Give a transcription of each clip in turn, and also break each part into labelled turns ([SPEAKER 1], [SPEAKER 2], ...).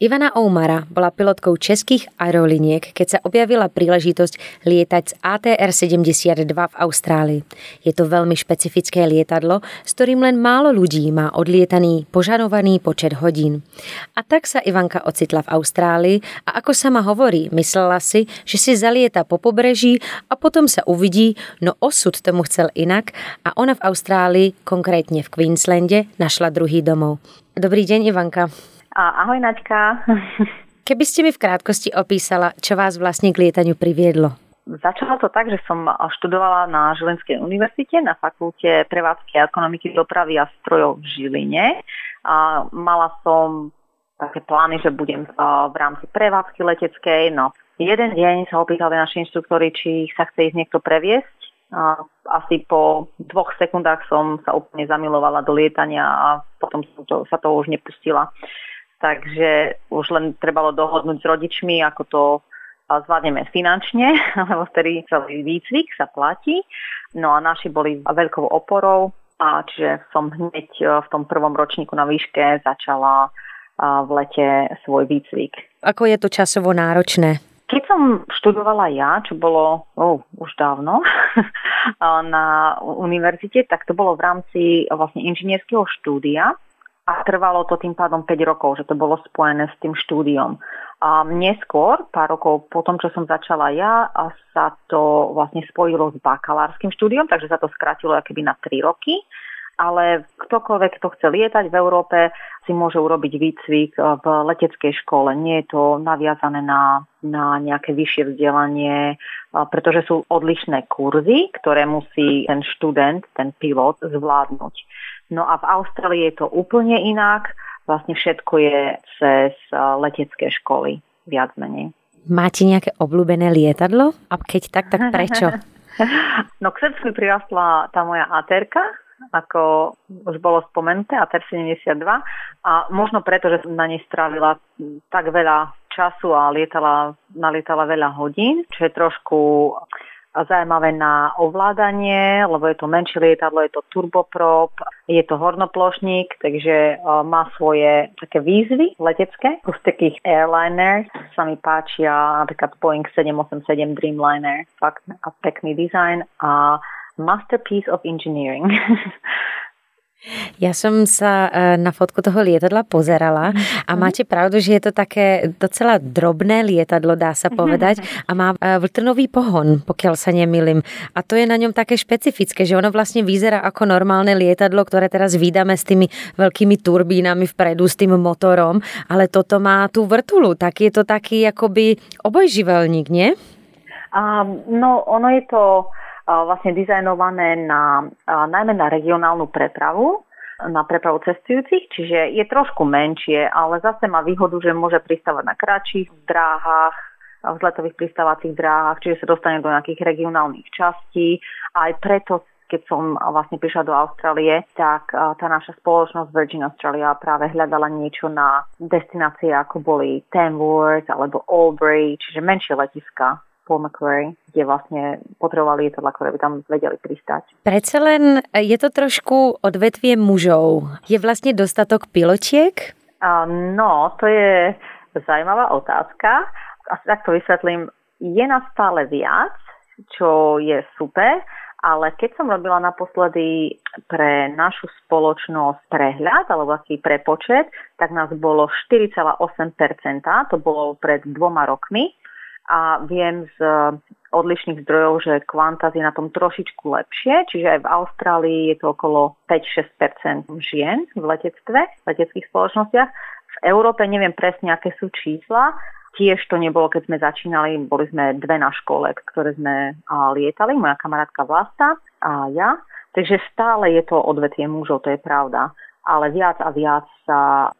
[SPEAKER 1] Ivana Oumara bola pilotkou českých aeroliniek, keď sa objavila príležitosť lietať z ATR-72 v Austrálii. Je to veľmi špecifické lietadlo, s ktorým len málo ľudí má odlietaný požadovaný počet hodín. A tak sa Ivanka ocitla v Austrálii a ako sama hovorí, myslela si, že si zalieta po pobreží a potom sa uvidí, no osud tomu chcel inak a ona v Austrálii, konkrétne v Queenslande, našla druhý domov. Dobrý deň, Ivanka.
[SPEAKER 2] A ahoj Naďka.
[SPEAKER 1] Keby ste mi v krátkosti opísala, čo vás vlastne k lietaniu priviedlo?
[SPEAKER 2] Začalo to tak, že som študovala na Žilinskej univerzite na fakulte prevádzky a ekonomiky dopravy a strojov v Žiline. A mala som také plány, že budem v rámci prevádzky leteckej. No, jeden deň sa opýtali naši inštruktori, či sa chce ísť niekto previesť. A asi po dvoch sekundách som sa úplne zamilovala do lietania a potom to, sa to už nepustila takže už len trebalo dohodnúť s rodičmi, ako to zvládneme finančne, lebo vtedy celý výcvik sa platí. No a naši boli veľkou oporou, a čiže som hneď e, v tom prvom ročníku na výške začala v lete svoj výcvik.
[SPEAKER 1] Ako je to časovo náročné?
[SPEAKER 2] Keď som študovala ja, čo bolo oh, už dávno na univerzite, tak to bolo v rámci vlastne inžinierského štúdia a trvalo to tým pádom 5 rokov, že to bolo spojené s tým štúdiom. A neskôr, pár rokov po tom, čo som začala ja, a sa to vlastne spojilo s bakalárskym štúdiom, takže sa to skrátilo akoby na 3 roky. Ale ktokoľvek, kto chce lietať v Európe, si môže urobiť výcvik v leteckej škole. Nie je to naviazané na, na nejaké vyššie vzdelanie, pretože sú odlišné kurzy, ktoré musí ten študent, ten pilot zvládnuť. No a v Austrálii je to úplne inak. Vlastne všetko je cez eh, letecké školy, viac menej.
[SPEAKER 1] Máte nejaké obľúbené lietadlo? A keď tak, tak prečo?
[SPEAKER 2] no k srdcu prirastla tá moja ATRka, ako už bolo spomenuté, ATR 72 a možno preto, že som na nej strávila tak veľa času a lietala, nalietala veľa hodín, čo je trošku zaujímavé na ovládanie, lebo je to menšie lietadlo, je to turboprop, je to hornoplošník, takže má svoje také výzvy letecké. Z takých airliner sa mi páčia napríklad Boeing 787 Dreamliner, fakt pekný dizajn a masterpiece of engineering.
[SPEAKER 1] Ja som sa e, na fotku toho lietadla pozerala a mhm. máte pravdu, že je to také docela drobné lietadlo, dá sa povedať, a má e, vltrnový pohon, pokiaľ sa nemýlim. A to je na ňom také špecifické, že ono vlastne vyzerá ako normálne lietadlo, ktoré teraz vydáme s tými veľkými turbínami vpredu, s tým motorom, ale toto má tú vrtulu, tak je to taký akoby obojživelník, nie?
[SPEAKER 2] Um, no, ono je to vlastne dizajnované na, najmä na regionálnu prepravu, na prepravu cestujúcich, čiže je trošku menšie, ale zase má výhodu, že môže pristávať na kratších dráhach, vzletových pristávacích dráhach, čiže sa dostane do nejakých regionálnych častí. Aj preto keď som vlastne prišla do Austrálie, tak tá naša spoločnosť Virgin Australia práve hľadala niečo na destinácie, ako boli Tamworth alebo Albury, čiže menšie letiska Paul Macquarie, kde vlastne potrebovali lietadla, ktoré by tam vedeli pristať.
[SPEAKER 1] Predsa len je to trošku odvetvie mužov. Je vlastne dostatok pilotiek?
[SPEAKER 2] Uh, no, to je zaujímavá otázka. Asi tak to vysvetlím. Je nás stále viac, čo je super, ale keď som robila naposledy pre našu spoločnosť prehľad, alebo aký prepočet, tak nás bolo 4,8%, to bolo pred dvoma rokmi a viem z eh, odlišných zdrojov, že Qantas je na tom trošičku lepšie, čiže aj v Austrálii je to okolo 5-6% žien v letectve, v leteckých spoločnostiach. V Európe neviem presne, aké sú čísla, tiež to nebolo, keď sme začínali, boli sme dve na škole, ktoré sme lietali, moja kamarátka Vlasta a ja. Takže stále je to odvetvie mužov, to je pravda. Ale viac a viac sa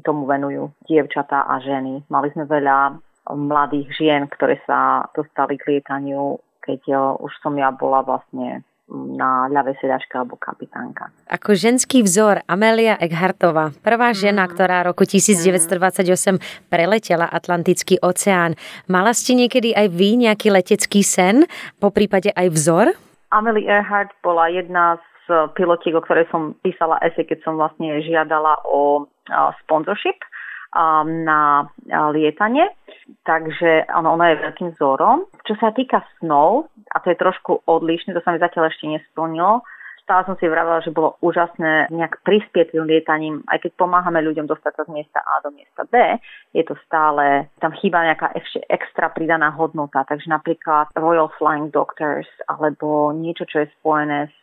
[SPEAKER 2] tomu venujú dievčatá a ženy. Mali sme veľa mladých žien, ktoré sa dostali k lietaniu, keď už som ja bola vlastne na ľavej sedačke alebo kapitánka.
[SPEAKER 1] Ako ženský vzor Amelia Eckhartová, prvá žena, mm. ktorá roku 1928 preletela Atlantický oceán. Mala ste niekedy aj vy nejaký letecký sen, po prípade aj vzor?
[SPEAKER 2] Amelie Earhart bola jedna z pilotiek, o ktorej som písala esej, keď som vlastne žiadala o sponsorship na lietanie. Takže ono, ono je veľkým vzorom. Čo sa týka snov, a to je trošku odlišné, to sa mi zatiaľ ešte nesplnilo, stále som si vravela, že bolo úžasné nejak prispieť tým lietaním, aj keď pomáhame ľuďom dostať sa z miesta A do miesta B, je to stále, tam chýba nejaká ešte extra pridaná hodnota, takže napríklad Royal Flying Doctors alebo niečo, čo je spojené s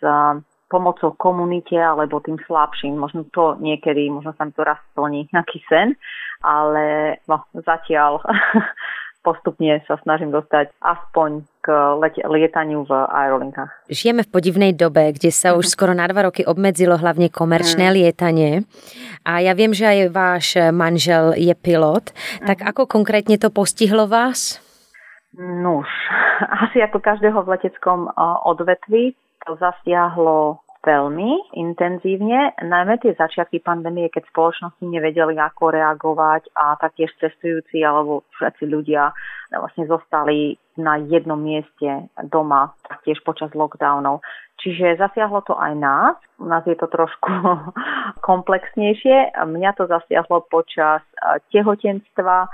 [SPEAKER 2] pomocou komunite alebo tým slabším. Možno to niekedy, možno sa mi to raz splní nejaký sen, ale no, zatiaľ postupne sa snažím dostať aspoň k let- lietaniu v aerolinkách.
[SPEAKER 1] Žijeme v podivnej dobe, kde sa už skoro na dva roky obmedzilo hlavne komerčné mm. lietanie. A ja viem, že aj váš manžel je pilot. Tak mhm. ako konkrétne to postihlo vás?
[SPEAKER 2] Nuž, asi ako každého v leteckom odvetvi to zasiahlo veľmi intenzívne, najmä tie začiatky pandémie, keď spoločnosti nevedeli, ako reagovať a taktiež cestujúci alebo všetci ľudia vlastne zostali na jednom mieste doma, taktiež počas lockdownov. Čiže zasiahlo to aj nás. U nás je to trošku komplexnejšie. Mňa to zasiahlo počas tehotenstva,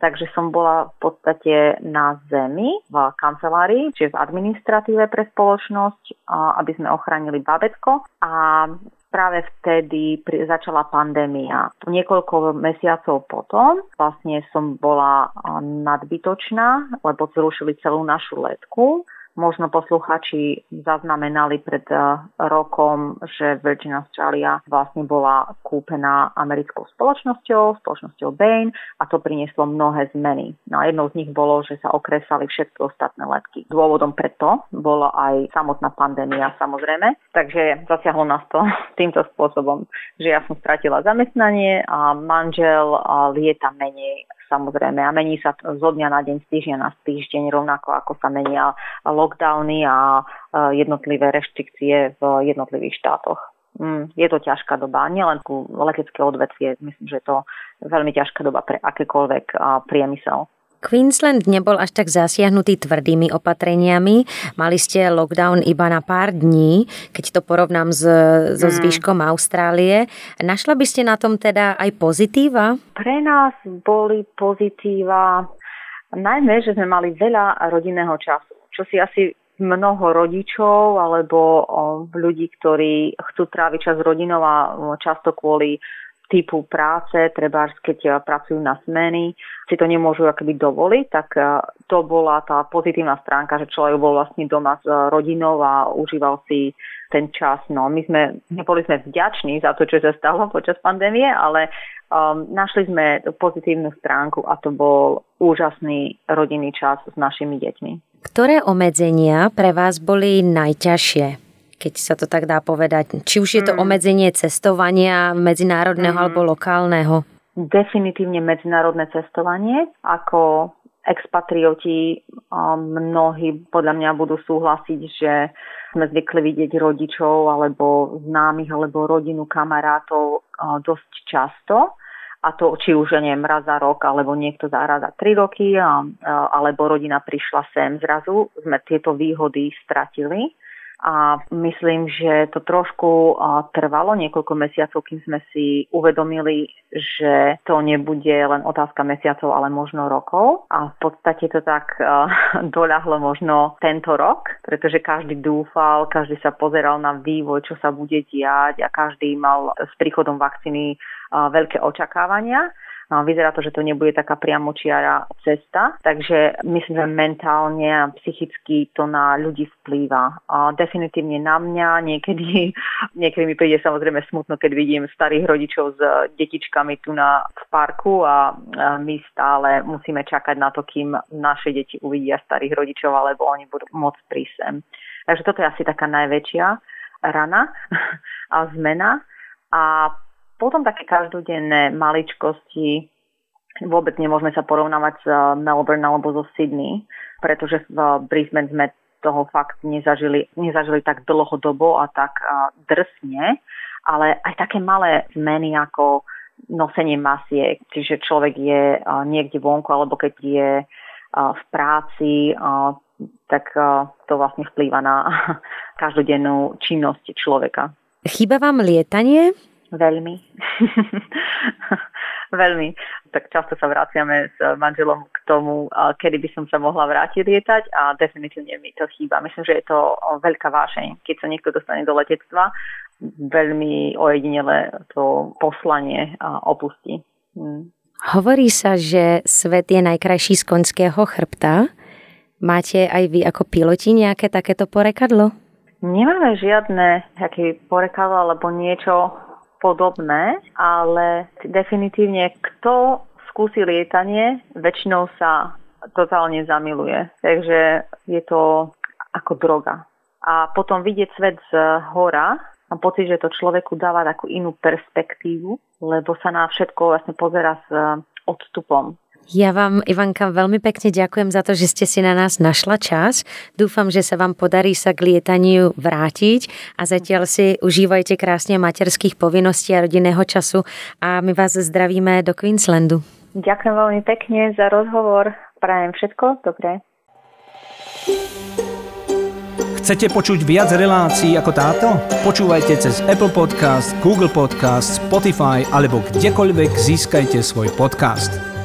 [SPEAKER 2] takže som bola v podstate na zemi v kancelárii, čiže v administratíve pre spoločnosť, aby sme ochránili babetko a práve vtedy začala pandémia. Niekoľko mesiacov potom vlastne som bola nadbytočná, lebo zrušili celú našu letku Možno posluchači zaznamenali pred eh, rokom, že Virgin Australia vlastne bola kúpená americkou spoločnosťou, spoločnosťou Bain a to prinieslo mnohé zmeny. No a jednou z nich bolo, že sa okresali všetky ostatné letky. Dôvodom preto bola aj samotná pandémia samozrejme, takže zasiahlo nás to týmto spôsobom, že ja som stratila zamestnanie a manžel lieta menej samozrejme a mení sa zo dňa na deň, z týždňa na týždeň, rovnako ako sa menia lockdowny a jednotlivé reštrikcie v jednotlivých štátoch. Mm, je to ťažká doba, nielen ku letecké odvetvie, myslím, že je to veľmi ťažká doba pre akékoľvek priemysel.
[SPEAKER 1] Queensland nebol až tak zasiahnutý tvrdými opatreniami. Mali ste lockdown iba na pár dní, keď to porovnám s, so mm. zvyškom Austrálie. Našla by ste na tom teda aj pozitíva?
[SPEAKER 2] Pre nás boli pozitíva najmä, že sme mali veľa rodinného času, čo si asi mnoho rodičov alebo ľudí, ktorí chcú tráviť čas s rodinou a často kvôli typu práce, treba keď eh, pracujú na smeny, si to nemôžu akoby dovoliť, tak eh, to bola tá pozitívna stránka, že človek bol vlastne doma s rodinou a užíval si ten čas. No, my sme, neboli sme vďační za to, čo sa stalo počas pandémie, ale um, našli sme pozitívnu stránku a to bol úžasný rodinný čas s našimi deťmi.
[SPEAKER 1] Ktoré obmedzenia pre vás boli najťažšie? Keď sa to tak dá povedať. Či už je to mm. obmedzenie cestovania medzinárodného mm. alebo lokálneho?
[SPEAKER 2] Definitívne medzinárodné cestovanie. Ako expatrioti mnohí podľa mňa budú súhlasiť, že sme zvykli vidieť rodičov alebo známych alebo rodinu kamarátov dosť často a to či už, neviem, raz za rok, alebo niekto za raz za tri roky, a, alebo rodina prišla sem zrazu, sme tieto výhody stratili a myslím, že to trošku trvalo niekoľko mesiacov, kým sme si uvedomili, že to nebude len otázka mesiacov, ale možno rokov. A v podstate to tak doľahlo možno tento rok, pretože každý dúfal, každý sa pozeral na vývoj, čo sa bude diať a každý mal s príchodom vakcíny veľké očakávania. No, vyzerá to, že to nebude taká priamočiara cesta, takže myslím, že mentálne a psychicky to na ľudí vplýva. A definitívne na mňa, niekedy, niekedy mi príde samozrejme smutno, keď vidím starých rodičov s detičkami tu na, v parku a my stále musíme čakať na to, kým naše deti uvidia starých rodičov, alebo oni budú môcť prísť sem. Takže toto je asi taká najväčšia rana a zmena. A potom také každodenné maličkosti, vôbec nemôžeme sa porovnávať s eh, Melbourne alebo zo Sydney, pretože v Brisbane sme toho fakt nezažili, nezažili tak dlhodobo a tak drsne, ale aj také malé zmeny ako nosenie masiek, čiže človek je niekde vonku alebo keď je v práci, tak to vlastne vplýva na každodennú činnosť človeka.
[SPEAKER 1] Chýba vám lietanie?
[SPEAKER 2] Veľmi. Veľmi. Tak často sa vraciame s manželom k tomu, kedy by som sa mohla vrátiť lietať a definitívne mi to chýba. Myslím, že je to veľká vášeň, keď sa niekto dostane do letectva, veľmi ojedinele to poslanie opustí. Hm.
[SPEAKER 1] Hovorí sa, že svet je najkrajší z konského chrbta. Máte aj vy ako piloti nejaké takéto porekadlo?
[SPEAKER 2] Nemáme žiadne také porekadlo alebo niečo podobné, ale definitívne kto skúsi lietanie, väčšinou sa totálne zamiluje. Takže je to ako droga. A potom vidieť svet z hora, mám pocit, že to človeku dáva takú inú perspektívu, lebo sa na všetko vlastne pozera s odstupom.
[SPEAKER 1] Ja vám, Ivanka, veľmi pekne ďakujem za to, že ste si na nás našla čas. Dúfam, že sa vám podarí sa k lietaniu vrátiť a zatiaľ si užívajte krásne materských povinností a rodinného času a my vás zdravíme do Queenslandu.
[SPEAKER 2] Ďakujem veľmi pekne za rozhovor. Prajem všetko dobré.
[SPEAKER 3] Chcete počuť viac relácií ako táto? Počúvajte cez Apple Podcast, Google Podcast, Spotify alebo kdekoľvek získajte svoj podcast.